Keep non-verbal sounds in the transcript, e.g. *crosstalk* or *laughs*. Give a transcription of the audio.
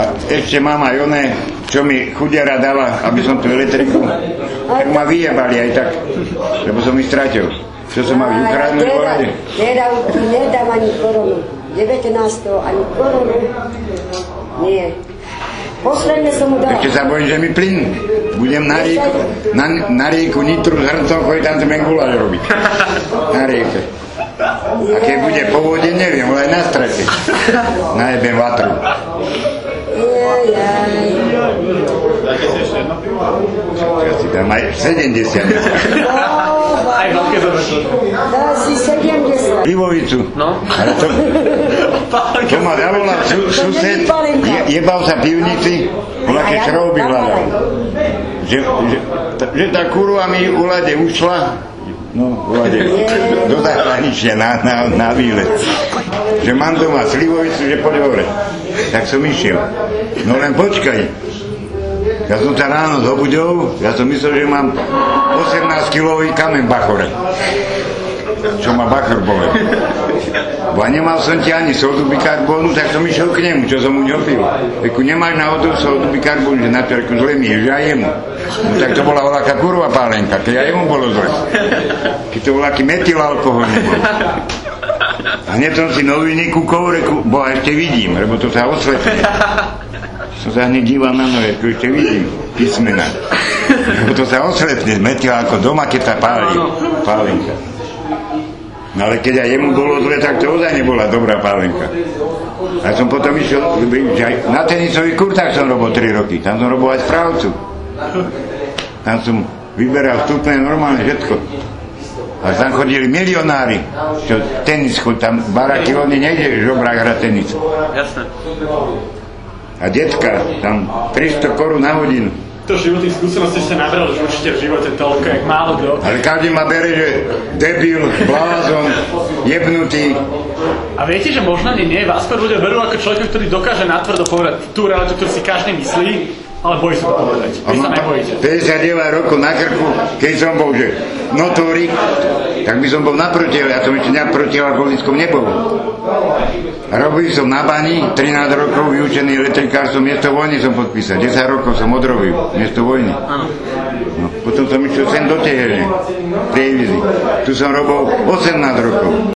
A ešte mám aj oné, čo mi chudiara dala, aby som tú elektriku, tak ma vyjebali aj tak, lebo som ich stratil. Čo som mal ukradnúť volade? teda ti nedám ani korunu. 19. ani korunu. Nie. Posledne som mu dala. Ešte sa bojím, že mi plyn. Budem na rieku, na, na rieku Nitru s hrncom chodiť tam ten guláš robiť. *laughs* Na rieke. A keď bude po vode, neviem, ale aj na strate. Najebem vatru. Tam aj 70. Aj veľké dobre. Dá si 70. Pivovicu. No. Ale to, to ma zavolal su, sused, je, jebal sa pivnici, bola keď šrouby hľadal. Že, že, ta- že tá kurva mi u lade ušla, no u lade, do zahraničia na, na, na výlet. Že mám doma slivovicu, že poď hore. Tak som išiel. No len počkaj. Ja som sa ráno zobudil, ja som myslel, že mám 18-kilový kamen bachore. Čo ma bachor bole. Bo nemal som ti ani sodu bikarbónu, tak som išiel k nemu, čo som mu neopil. Veku, nemáš náhodou sodu bikarbónu, že na to reku, zle mi je, že aj jemu. No tak to bola voľaká kurva pálenka, keď aj jemu bolo zle. Keď to voľaký metyl alkohol nebol. A hneď som si noviny kúkol, reku, bo ešte vidím, lebo to sa osvetlí. Som sa hneď díval na nové, ako ešte vidím písmena. Lebo to sa osvetlí, metyl ako doma, keď sa páli, pálenka. No ale keď aj jemu bolo zle, tak to ozaj nebola dobrá pálenka. A som potom išiel, na tenisových kurtách som robil 3 roky, tam som robil aj správcu. Tam som vyberal vstupné normálne všetko. A tam chodili milionári, čo tenis chod, tam baraky, oni nejde žobrák hrať tenis. Jasné. A detka, tam 300 korún na hodinu. To životných skúseností ste nabral už určite v živote toľko, jak málo kto. Ale každý ma bere, že debil, blázon, jebnutý. A viete, že možno nie, nie, vás skôr ľudia berú ako človeka, ktorý dokáže natvrdo povedať tú realitu, ktorú si každý myslí, ale bojí sa to povedať. Vy sa nebojíte. 59 rokov na krku, keď som bol, že notórik, tak by som bol naproti, ale ja som ešte nejak proti alkoholickom nebol. Robil som na bani, 13 rokov vyučený elektrikár som miesto vojny som podpísal, 10 rokov som odrobil miesto vojny. No, potom som išiel sem do Tehelne, televízii. Tu som robil 18 rokov.